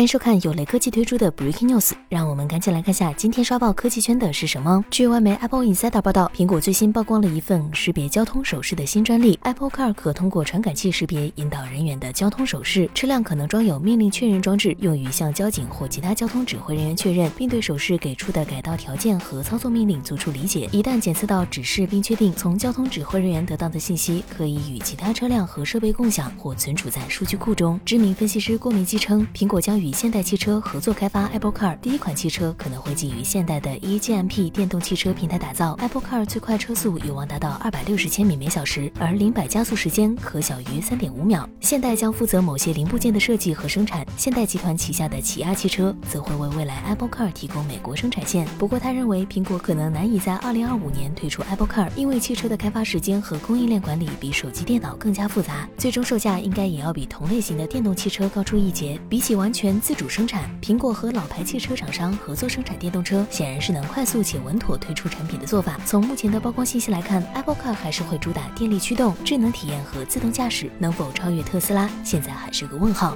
欢迎收看有雷科技推出的 Breaking News，让我们赶紧来看下今天刷爆科技圈的是什么。据外媒 Apple Insider 报道，苹果最新曝光了一份识别交通手势的新专利，Apple Car 可通过传感器识别引导人员的交通手势，车辆可能装有命令确认装置，用于向交警或其他交通指挥人员确认，并对手势给出的改道条件和操作命令做出理解。一旦检测到指示并确定，从交通指挥人员得到的信息可以与其他车辆和设备共享或存储在数据库中。知名分析师郭明基称，苹果将与现代汽车合作开发 Apple Car，第一款汽车可能会基于现代的 eGMP 电动汽车平台打造。Apple Car 最快车速有望达到二百六十千米每小时，而零百加速时间可小于三点五秒。现代将负责某些零部件的设计和生产，现代集团旗下的起亚汽车则会为未来 Apple Car 提供美国生产线。不过，他认为苹果可能难以在二零二五年推出 Apple Car，因为汽车的开发时间和供应链管理比手机电脑更加复杂，最终售价应该也要比同类型的电动汽车高出一截。比起完全自主生产，苹果和老牌汽车厂商合作生产电动车，显然是能快速且稳妥推出产品的做法。从目前的曝光信息来看，Apple Car 还是会主打电力驱动、智能体验和自动驾驶，能否超越特斯拉，现在还是个问号。